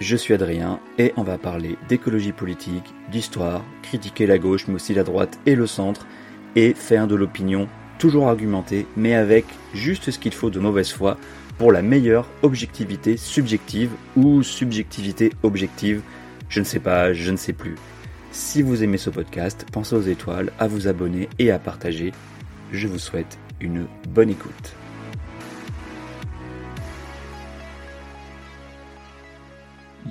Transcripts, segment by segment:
Je suis Adrien et on va parler d'écologie politique, d'histoire, critiquer la gauche mais aussi la droite et le centre et faire de l'opinion toujours argumentée mais avec juste ce qu'il faut de mauvaise foi pour la meilleure objectivité subjective ou subjectivité objective, je ne sais pas, je ne sais plus. Si vous aimez ce podcast, pensez aux étoiles, à vous abonner et à partager. Je vous souhaite une bonne écoute.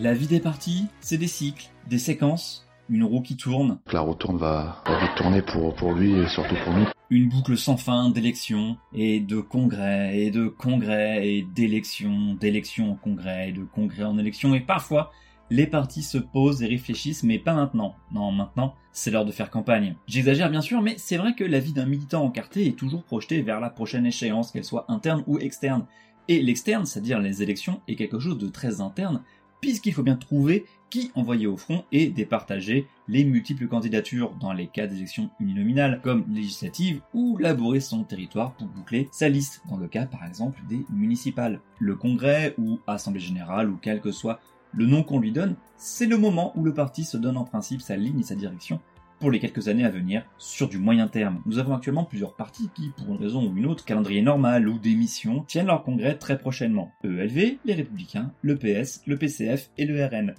La vie des partis, c'est des cycles, des séquences, une roue qui tourne. La roue tourne va, va vite tourner pour, pour lui et surtout pour nous. Une boucle sans fin d'élections et de congrès et de congrès et d'élections, d'élections en congrès et de congrès en élections et parfois les partis se posent et réfléchissent mais pas maintenant. Non, maintenant, c'est l'heure de faire campagne. J'exagère bien sûr, mais c'est vrai que la vie d'un militant encarté est toujours projetée vers la prochaine échéance, qu'elle soit interne ou externe. Et l'externe, c'est-à-dire les élections, est quelque chose de très interne puisqu'il faut bien trouver qui envoyer au front et départager les multiples candidatures dans les cas d'élections uninominales comme législatives ou labourer son territoire pour boucler sa liste dans le cas par exemple des municipales. Le congrès ou assemblée générale ou quel que soit le nom qu'on lui donne, c'est le moment où le parti se donne en principe sa ligne et sa direction pour les quelques années à venir sur du moyen terme. Nous avons actuellement plusieurs partis qui, pour une raison ou une autre, calendrier normal ou démission, tiennent leur congrès très prochainement. ELV, les Républicains, le PS, le PCF et le RN.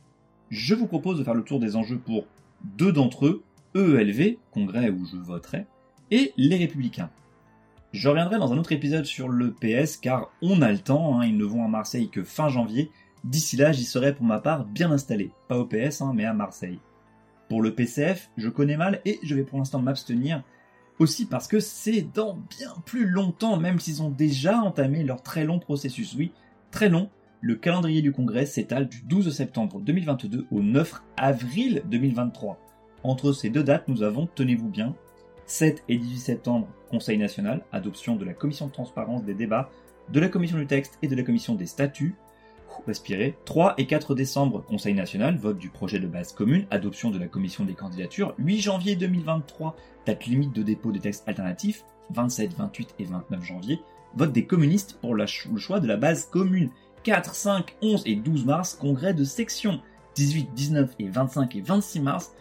Je vous propose de faire le tour des enjeux pour deux d'entre eux, EELV, congrès où je voterai, et les Républicains. Je reviendrai dans un autre épisode sur le PS car on a le temps, hein, ils ne vont à Marseille que fin janvier. D'ici là, j'y serai pour ma part bien installé. Pas au PS, hein, mais à Marseille. Pour le PCF, je connais mal et je vais pour l'instant m'abstenir. Aussi parce que c'est dans bien plus longtemps, même s'ils ont déjà entamé leur très long processus. Oui, très long. Le calendrier du congrès s'étale du 12 septembre 2022 au 9 avril 2023. Entre ces deux dates, nous avons, tenez-vous bien, 7 et 18 septembre, Conseil national, adoption de la commission de transparence des débats, de la commission du texte et de la commission des statuts, respirer. 3 et 4 décembre, Conseil national, vote du projet de base commune, adoption de la commission des candidatures. 8 janvier 2023, date limite de dépôt des textes alternatifs. 27, 28 et 29 janvier, vote des communistes pour le choix de la base commune. 4, 5, 11 et 12 mars, congrès de section. 18, 19 et 25 et 26 mars,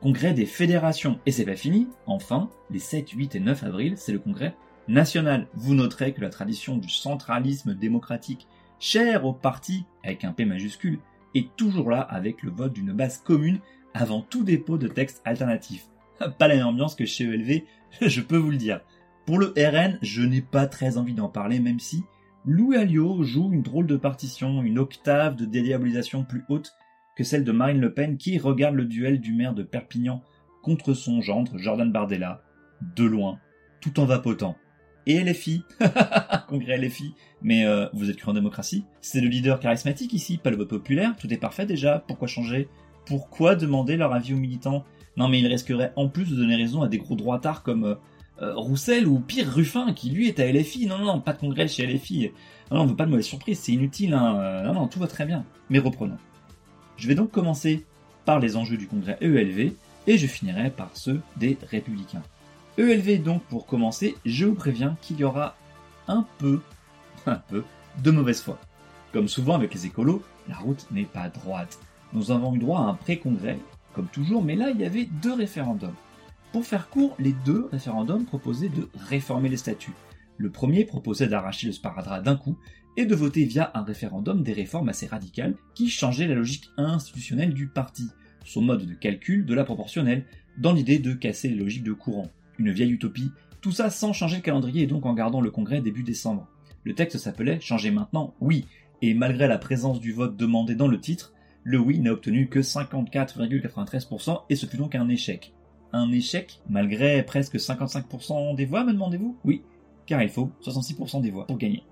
congrès des fédérations. Et c'est pas fini, enfin, les 7, 8 et 9 avril, c'est le congrès national. Vous noterez que la tradition du centralisme démocratique cher au parti, avec un P majuscule, est toujours là avec le vote d'une base commune avant tout dépôt de texte alternatif. Pas la même ambiance que chez ELV, je peux vous le dire. Pour le RN, je n'ai pas très envie d'en parler, même si Louis Alliot joue une drôle de partition, une octave de dédiabolisation plus haute que celle de Marine Le Pen qui regarde le duel du maire de Perpignan contre son gendre Jordan Bardella, de loin, tout en vapotant et LFI. Congrès LFI. Mais euh, vous êtes cru en démocratie. C'est le leader charismatique ici, pas le vote populaire. Tout est parfait déjà. Pourquoi changer? Pourquoi demander leur avis aux militants? Non mais il risquerait en plus de donner raison à des gros droitards comme euh, euh, Roussel ou pire Ruffin qui lui est à LFI. Non, non, non, pas de congrès chez LFI. Non, non, on veut pas de mauvaise surprise, c'est inutile. Hein. Non, non, tout va très bien. Mais reprenons. Je vais donc commencer par les enjeux du congrès ELV et je finirai par ceux des républicains. ELV donc pour commencer, je vous préviens qu'il y aura un peu, un peu de mauvaise foi. Comme souvent avec les écolos, la route n'est pas droite. Nous avons eu droit à un pré-congrès, comme toujours, mais là il y avait deux référendums. Pour faire court, les deux référendums proposaient de réformer les statuts. Le premier proposait d'arracher le sparadrap d'un coup et de voter via un référendum des réformes assez radicales qui changeaient la logique institutionnelle du parti, son mode de calcul de la proportionnelle, dans l'idée de casser les logiques de courant une vieille utopie, tout ça sans changer le calendrier et donc en gardant le congrès début décembre. Le texte s'appelait Changer maintenant, oui, et malgré la présence du vote demandé dans le titre, le oui n'a obtenu que 54,93% et ce fut donc un échec. Un échec malgré presque 55% des voix, me demandez-vous? Oui, car il faut 66% des voix pour gagner.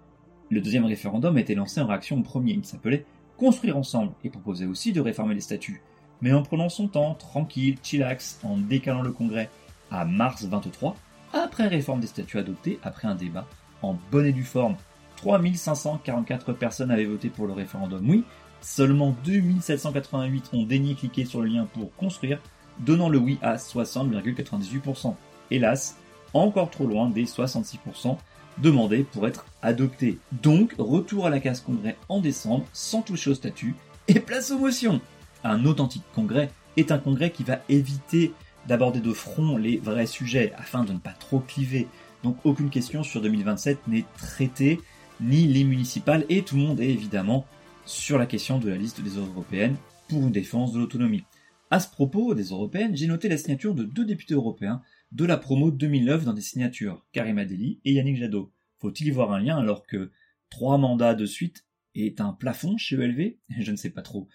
Le deuxième référendum été lancé en réaction au premier, il s'appelait construire ensemble et proposait aussi de réformer les statuts, mais en prenant son temps, tranquille, chillax, en décalant le congrès à mars 23, après réforme des statuts adoptés, après un débat en bonne et due forme. 3544 personnes avaient voté pour le référendum oui, seulement 2788 ont daigné cliquer sur le lien pour construire, donnant le oui à 60,98%. Hélas, encore trop loin des 66% demandés pour être adoptés. Donc, retour à la case congrès en décembre, sans toucher au statut, et place aux motions. Un authentique congrès est un congrès qui va éviter d'aborder de front les vrais sujets afin de ne pas trop cliver. Donc aucune question sur 2027 n'est traitée, ni les municipales, et tout le monde est évidemment sur la question de la liste des européennes pour une défense de l'autonomie. À ce propos des européennes, j'ai noté la signature de deux députés européens de la promo 2009 dans des signatures, Karim Deli et Yannick Jadot. Faut-il y voir un lien alors que trois mandats de suite est un plafond chez ELV Je ne sais pas trop.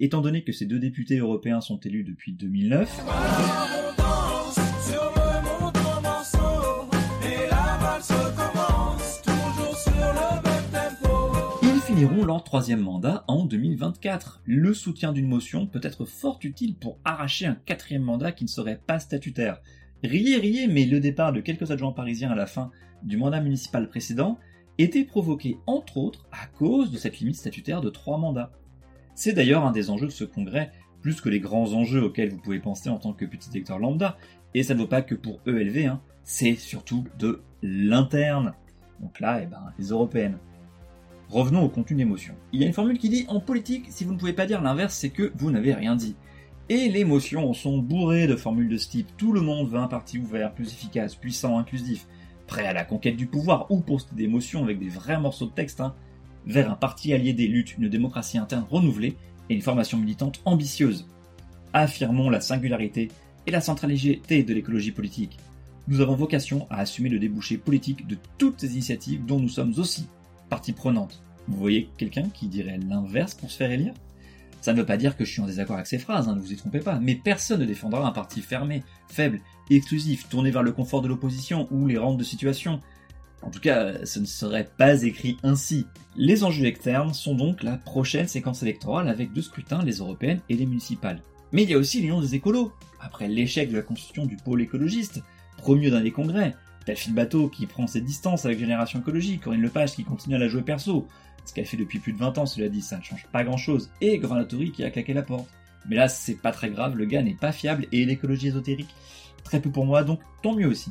Étant donné que ces deux députés européens sont élus depuis 2009... Ils finiront leur troisième mandat en 2024. Le soutien d'une motion peut être fort utile pour arracher un quatrième mandat qui ne serait pas statutaire. Riez, riez, mais le départ de quelques adjoints parisiens à la fin du mandat municipal précédent était provoqué entre autres à cause de cette limite statutaire de trois mandats. C'est d'ailleurs un des enjeux de ce congrès, plus que les grands enjeux auxquels vous pouvez penser en tant que petit lecteur lambda, et ça ne vaut pas que pour ELV, hein, c'est surtout de l'interne. Donc là, eh ben, les européennes. Revenons au contenu d'émotion. Il y a une formule qui dit en politique, si vous ne pouvez pas dire l'inverse, c'est que vous n'avez rien dit. Et les motions sont bourrées de formules de ce type. Tout le monde veut un parti ouvert, plus efficace, puissant, inclusif, prêt à la conquête du pouvoir, ou poster des motions avec des vrais morceaux de texte, hein, vers un parti allié des luttes, une démocratie interne renouvelée et une formation militante ambitieuse. Affirmons la singularité et la centralité de l'écologie politique. Nous avons vocation à assumer le débouché politique de toutes ces initiatives dont nous sommes aussi partie prenante. Vous voyez quelqu'un qui dirait l'inverse pour se faire élire? Ça ne veut pas dire que je suis en désaccord avec ces phrases, hein, ne vous y trompez pas, mais personne ne défendra un parti fermé, faible, exclusif, tourné vers le confort de l'opposition ou les rentes de situation. En tout cas, ce ne serait pas écrit ainsi. Les enjeux externes sont donc la prochaine séquence électorale avec deux scrutins, les européennes et les municipales. Mais il y a aussi l'union des écolos. Après l'échec de la constitution du pôle écologiste, promu dans les congrès, Delphine Bateau qui prend ses distances avec Génération Écologie, Corinne Lepage qui continue à la jouer perso, ce qu'elle fait depuis plus de 20 ans, cela dit, ça ne change pas grand chose, et Goran qui a claqué la porte. Mais là, c'est pas très grave, le gars n'est pas fiable et l'écologie ésotérique, très peu pour moi, donc tant mieux aussi.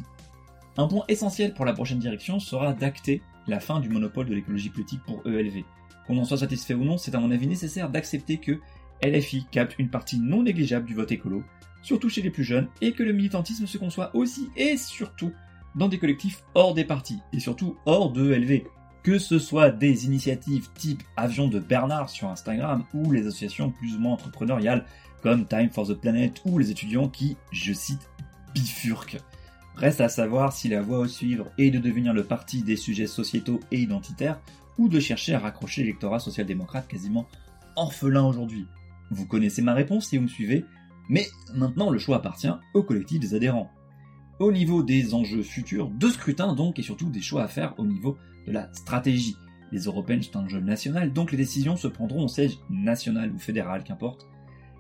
Un point essentiel pour la prochaine direction sera d'acter la fin du monopole de l'écologie politique pour ELV. Qu'on en soit satisfait ou non, c'est à mon avis nécessaire d'accepter que LFI capte une partie non négligeable du vote écolo, surtout chez les plus jeunes, et que le militantisme se conçoit aussi et surtout dans des collectifs hors des partis, et surtout hors de ELV. Que ce soit des initiatives type Avion de Bernard sur Instagram ou les associations plus ou moins entrepreneuriales comme Time for the Planet ou les étudiants qui, je cite, bifurquent. Reste à savoir si la voie à suivre est de devenir le parti des sujets sociétaux et identitaires, ou de chercher à raccrocher l'électorat social-démocrate quasiment orphelin aujourd'hui. Vous connaissez ma réponse si vous me suivez, mais maintenant le choix appartient au collectif des adhérents. Au niveau des enjeux futurs, deux scrutins donc et surtout des choix à faire au niveau de la stratégie. Les européennes sont un enjeu national, donc les décisions se prendront au siège national ou fédéral, qu'importe,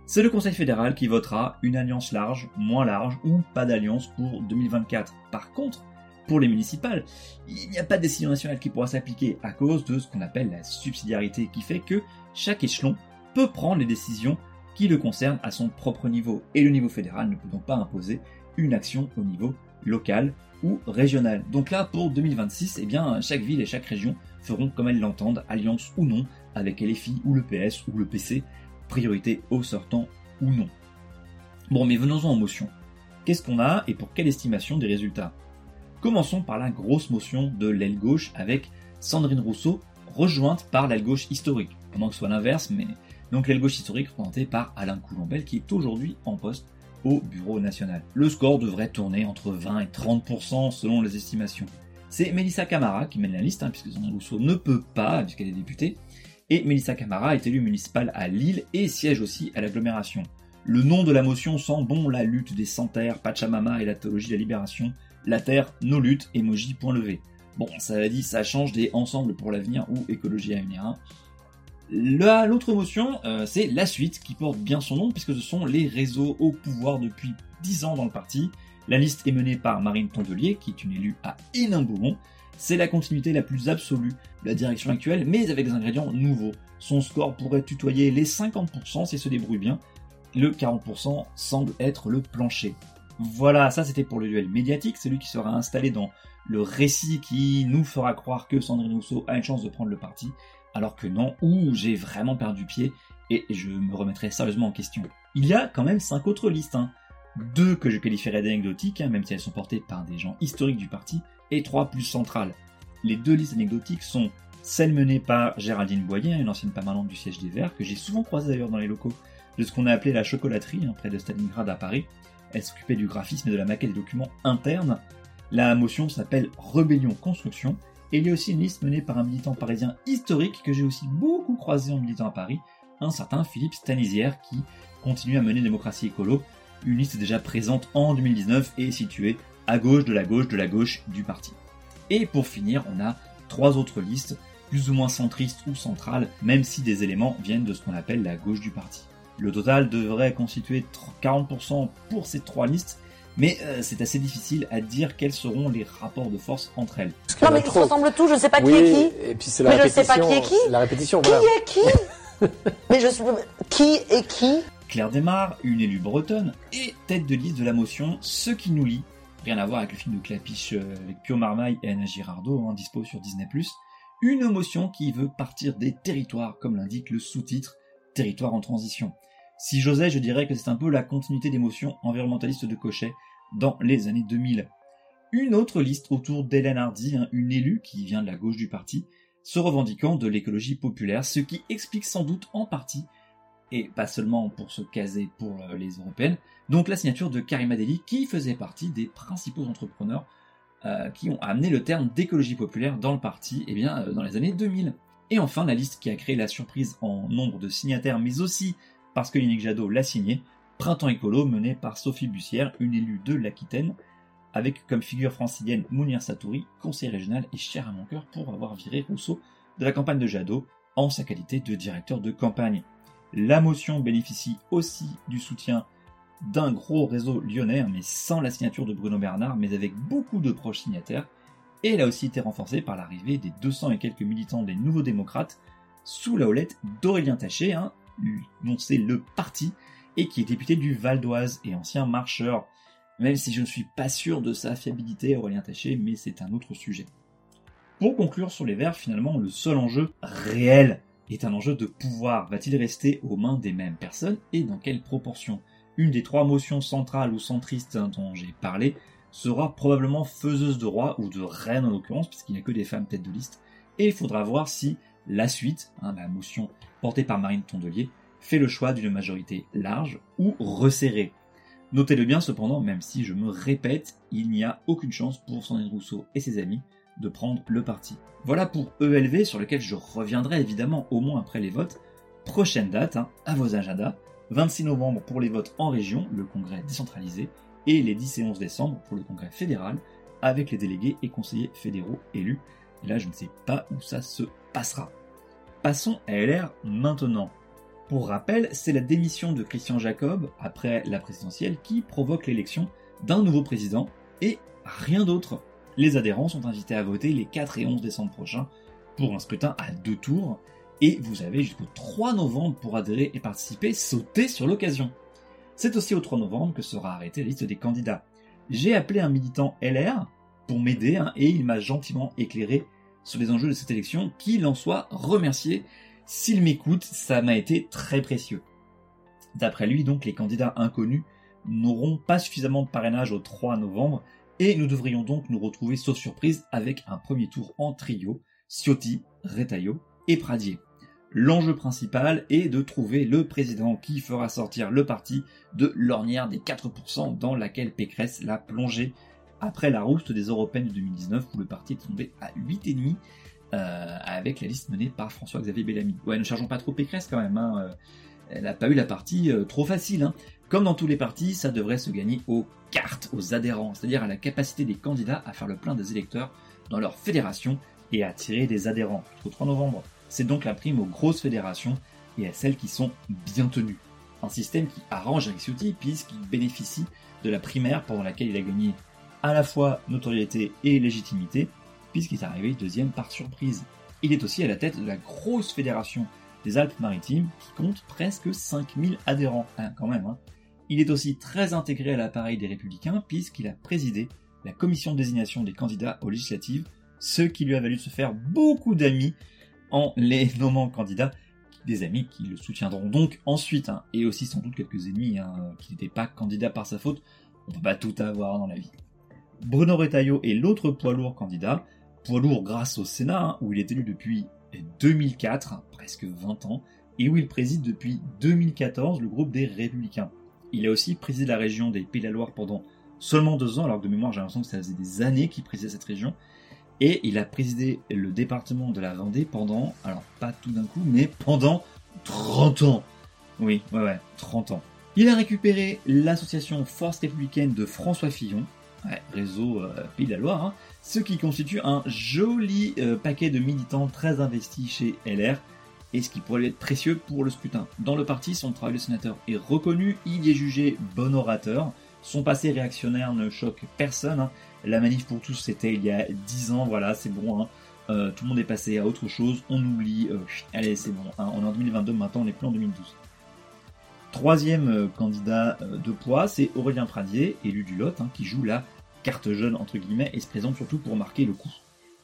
c'est le Conseil fédéral qui votera une alliance large, moins large ou pas d'alliance pour 2024. Par contre, pour les municipales, il n'y a pas de décision nationale qui pourra s'appliquer à cause de ce qu'on appelle la subsidiarité qui fait que chaque échelon peut prendre les décisions qui le concernent à son propre niveau et le niveau fédéral ne peut donc pas imposer une action au niveau local ou régional. Donc là, pour 2026, eh bien, chaque ville et chaque région feront comme elles l'entendent, alliance ou non, avec LFI ou le PS ou le PC, priorité au sortant ou non. Bon, mais venons-en aux motions. Qu'est-ce qu'on a et pour quelle estimation des résultats? Commençons par la grosse motion de l'aile gauche avec Sandrine Rousseau rejointe par l'aile gauche historique. Pendant que ce soit l'inverse, mais donc l'aile gauche historique représentée par Alain Coulombel qui est aujourd'hui en poste au Bureau national. Le score devrait tourner entre 20 et 30% selon les estimations. C'est Melissa Camara qui mène la liste, hein, puisque Sandrine Rousseau ne peut pas, puisqu'elle est députée, et Melissa Camara est élue municipale à Lille et siège aussi à l'agglomération. Le nom de la motion sent bon la lutte des sans-terres, Pachamama et la théologie de la libération, la terre, nos luttes, emoji point levé. Bon, ça l'a dit, ça change des ensembles pour l'avenir ou écologie à venir. Hein. L'autre motion, euh, c'est la suite qui porte bien son nom puisque ce sont les réseaux au pouvoir depuis 10 ans dans le parti. La liste est menée par Marine Tondelier, qui est une élue à Hénin-Beaumont. C'est la continuité la plus absolue de la direction actuelle, mais avec des ingrédients nouveaux. Son score pourrait tutoyer les 50% si se débrouille bien. Le 40% semble être le plancher. Voilà, ça c'était pour le duel médiatique, celui qui sera installé dans le récit qui nous fera croire que Sandrine Rousseau a une chance de prendre le parti, alors que non, ou j'ai vraiment perdu pied et je me remettrai sérieusement en question. Il y a quand même cinq autres listes, hein. deux que je qualifierais d'anecdotiques, hein, même si elles sont portées par des gens historiques du parti, et trois plus centrales. Les deux listes anecdotiques sont celle menée par Géraldine Boyer, une ancienne permanente du siège des Verts, que j'ai souvent croisée d'ailleurs dans les locaux de ce qu'on a appelé la chocolaterie, hein, près de Stalingrad à Paris. Elle s'occupait du graphisme et de la maquette des documents internes. La motion s'appelle Rébellion Construction, et il y a aussi une liste menée par un militant parisien historique que j'ai aussi beaucoup croisé en militant à Paris, un certain Philippe Stanisière qui continue à mener Démocratie Écolo, une liste déjà présente en 2019 et située à gauche de la gauche de la gauche du parti. Et pour finir, on a trois autres listes, plus ou moins centristes ou centrales, même si des éléments viennent de ce qu'on appelle la gauche du parti. Le total devrait constituer 40% pour ces trois listes, mais euh, c'est assez difficile à dire quels seront les rapports de force entre elles. Non mais ils se ressemblent tous, je ne sais pas qui est qui. Et puis c'est la Mais je répétition. sais pas qui est qui. La répétition, Qui voilà. est qui Mais je suis... Qui est qui Claire Desmar, une élue bretonne, et tête de liste de la motion Ce qui nous lie. Rien à voir avec le film de Clapiche euh, avec Pio Marmaille et Anna Girardot, hein, dispo sur Disney+. Une motion qui veut partir des territoires, comme l'indique le sous-titre, Territoire en transition. Si j'osais, je dirais que c'est un peu la continuité des motions environnementalistes de Cochet dans les années 2000. Une autre liste autour d'Hélène Hardy, hein, une élue qui vient de la gauche du parti, se revendiquant de l'écologie populaire, ce qui explique sans doute en partie, et pas seulement pour se caser pour euh, les européennes, donc la signature de Karima Deli qui faisait partie des principaux entrepreneurs euh, qui ont amené le terme d'écologie populaire dans le parti eh bien, euh, dans les années 2000. Et enfin la liste qui a créé la surprise en nombre de signataires, mais aussi parce que Yannick Jadot l'a signé, Printemps écolo mené par Sophie Bussière, une élue de l'Aquitaine, avec comme figure francilienne Mounir Satouri, conseiller régional et cher à mon cœur pour avoir viré Rousseau de la campagne de Jadot en sa qualité de directeur de campagne. La motion bénéficie aussi du soutien d'un gros réseau lyonnais, hein, mais sans la signature de Bruno Bernard, mais avec beaucoup de proches signataires, et elle a aussi été renforcée par l'arrivée des 200 et quelques militants des Nouveaux Démocrates sous la houlette d'Aurélien Taché, hein, dont c'est le parti, et qui est député du Val d'Oise et ancien marcheur, même si je ne suis pas sûr de sa fiabilité, Aurélien Taché, mais c'est un autre sujet. Pour conclure sur les Verts, finalement, le seul enjeu réel est un enjeu de pouvoir. Va-t-il rester aux mains des mêmes personnes et dans quelle proportion? Une des trois motions centrales ou centristes dont j'ai parlé sera probablement faiseuse de roi ou de reine en l'occurrence, puisqu'il n'y a que des femmes tête de liste, et il faudra voir si la suite, hein, la motion portée par Marine Tondelier, fait le choix d'une majorité large ou resserrée. Notez-le bien cependant, même si je me répète, il n'y a aucune chance pour Sandrine Rousseau et ses amis de prendre le parti. Voilà pour ELV sur lequel je reviendrai évidemment au moins après les votes. Prochaine date, hein, à vos agendas, 26 novembre pour les votes en région, le congrès décentralisé, et les 10 et 11 décembre pour le congrès fédéral, avec les délégués et conseillers fédéraux élus. Là, je ne sais pas où ça se passera. Passons à LR maintenant. Pour rappel, c'est la démission de Christian Jacob après la présidentielle qui provoque l'élection d'un nouveau président et rien d'autre. Les adhérents sont invités à voter les 4 et 11 décembre prochains pour un scrutin à deux tours et vous avez jusqu'au 3 novembre pour adhérer et participer, sauter sur l'occasion. C'est aussi au 3 novembre que sera arrêtée la liste des candidats. J'ai appelé un militant LR pour m'aider hein, et il m'a gentiment éclairé sur les enjeux de cette élection, qu'il en soit remercié. S'il m'écoute, ça m'a été très précieux. D'après lui, donc, les candidats inconnus n'auront pas suffisamment de parrainage au 3 novembre et nous devrions donc nous retrouver sauf surprise avec un premier tour en trio, Ciotti, Retailleau et Pradier. L'enjeu principal est de trouver le président qui fera sortir le parti de l'ornière des 4% dans laquelle Pécresse l'a plongé après la rouste des européennes de 2019 où le parti est tombé à 8,5 euh, avec la liste menée par François-Xavier Bellamy. Ouais, ne chargeons pas trop Pécresse quand même, hein, euh, elle n'a pas eu la partie euh, trop facile. Hein. Comme dans tous les partis, ça devrait se gagner aux cartes, aux adhérents, c'est-à-dire à la capacité des candidats à faire le plein des électeurs dans leur fédération et à attirer des adhérents. Jusqu'au 3 novembre, c'est donc la prime aux grosses fédérations et à celles qui sont bien tenues. Un système qui arrange Ciotti puisqu'il bénéficie de la primaire pendant laquelle il a gagné à la fois notoriété et légitimité, puisqu'il est arrivé deuxième par surprise. Il est aussi à la tête de la grosse fédération des Alpes-Maritimes qui compte presque 5000 adhérents, hein, quand même. Hein. Il est aussi très intégré à l'appareil des Républicains puisqu'il a présidé la commission de désignation des candidats aux législatives, ce qui lui a valu de se faire beaucoup d'amis en les nommant candidats, des amis qui le soutiendront donc ensuite, hein, et aussi sans doute quelques ennemis qui n'étaient pas candidats par sa faute. On peut pas tout avoir dans la vie. Bruno Retailleau est l'autre poids lourd candidat, poids lourd grâce au Sénat, hein, où il est élu depuis 2004, presque 20 ans, et où il préside depuis 2014 le groupe des Républicains. Il a aussi présidé la région des Pays de la Loire pendant seulement deux ans, alors que de mémoire j'ai l'impression que ça faisait des années qu'il présidait cette région, et il a présidé le département de la Vendée pendant, alors pas tout d'un coup, mais pendant 30 ans. Oui, ouais, ouais, 30 ans. Il a récupéré l'association Force républicaine de François Fillon, réseau euh, Pays de la Loire, hein, ce qui constitue un joli euh, paquet de militants très investis chez LR, et ce qui pourrait être précieux pour le scrutin. Dans le parti, son travail de sénateur est reconnu, il est jugé bon orateur, son passé réactionnaire ne choque personne, hein. la manif pour tous c'était il y a 10 ans, voilà, c'est bon, hein. euh, tout le monde est passé à autre chose, on oublie, allez c'est bon, on est en 2022 maintenant, on n'est plus en 2012. Troisième candidat de poids, c'est Aurélien Pradier, élu du Lot, qui joue la carte jeune entre guillemets et se présente surtout pour marquer le coup.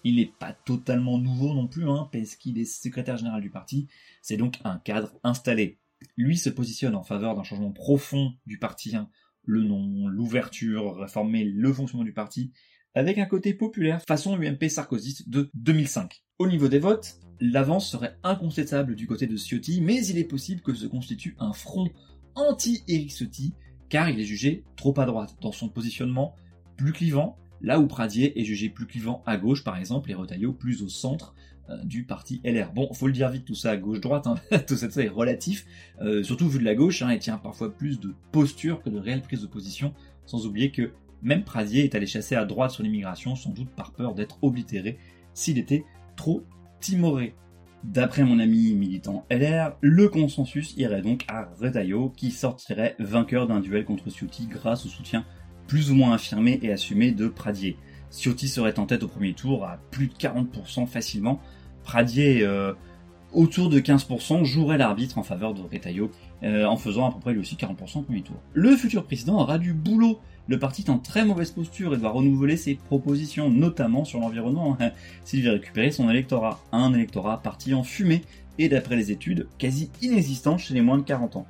Il n'est pas totalement nouveau non plus, hein, parce qu'il est secrétaire général du parti, c'est donc un cadre installé. Lui se positionne en faveur d'un changement profond du parti, le nom, l'ouverture, réformer le fonctionnement du parti, avec un côté populaire façon UMP sarkozyste de 2005. Au niveau des votes, l'avance serait incontestable du côté de Ciotti, mais il est possible que se constitue un front anti-Éric Ciotti, car il est jugé trop à droite dans son positionnement plus clivant, là où Pradier est jugé plus clivant à gauche, par exemple, et Retailleau plus au centre euh, du parti LR. Bon, faut le dire vite, tout ça à gauche-droite, hein. tout ça, est relatif, euh, surtout vu de la gauche, hein, et tient parfois plus de posture que de réelle prise de position, sans oublier que même Pradier est allé chasser à droite sur l'immigration, sans doute par peur d'être oblitéré s'il était trop timoré. D'après mon ami militant LR, le consensus irait donc à Retailleau, qui sortirait vainqueur d'un duel contre Ciotti grâce au soutien plus ou moins affirmé et assumé de Pradier. Ciotti serait en tête au premier tour à plus de 40% facilement. Pradier, euh, autour de 15%, jouerait l'arbitre en faveur de Retailleau, euh, en faisant à peu près lui aussi 40% au premier tour. Le futur président aura du boulot. Le parti est en très mauvaise posture et doit renouveler ses propositions, notamment sur l'environnement, s'il veut récupérer son électorat. Un électorat parti en fumée et d'après les études, quasi inexistant chez les moins de 40 ans.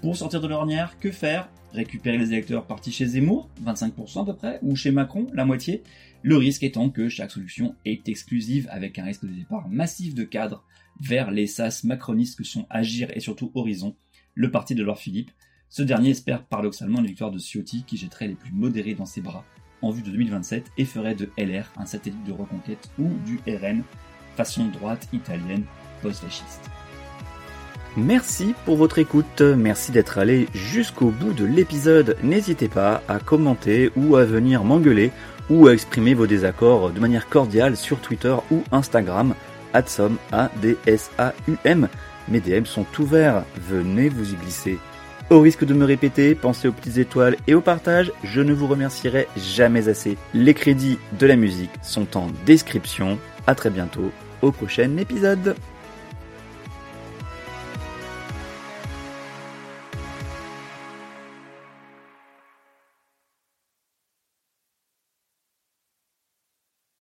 Pour sortir de l'ornière, que faire? Récupérer les électeurs partis chez Zemmour, 25% à peu près, ou chez Macron, la moitié, le risque étant que chaque solution est exclusive avec un risque de départ massif de cadres vers les sas macronistes que sont Agir et surtout Horizon, le parti de Laure Philippe. Ce dernier espère paradoxalement une victoire de Ciotti qui jetterait les plus modérés dans ses bras en vue de 2027 et ferait de LR un satellite de reconquête ou du RN façon droite italienne post-fasciste. Merci pour votre écoute, merci d'être allé jusqu'au bout de l'épisode. N'hésitez pas à commenter ou à venir m'engueuler ou à exprimer vos désaccords de manière cordiale sur Twitter ou Instagram, adsom, A-D-S-A-U-M. Mes DM sont ouverts, venez vous y glisser. Au risque de me répéter, pensez aux petites étoiles et au partage, je ne vous remercierai jamais assez. Les crédits de la musique sont en description. À très bientôt au prochain épisode.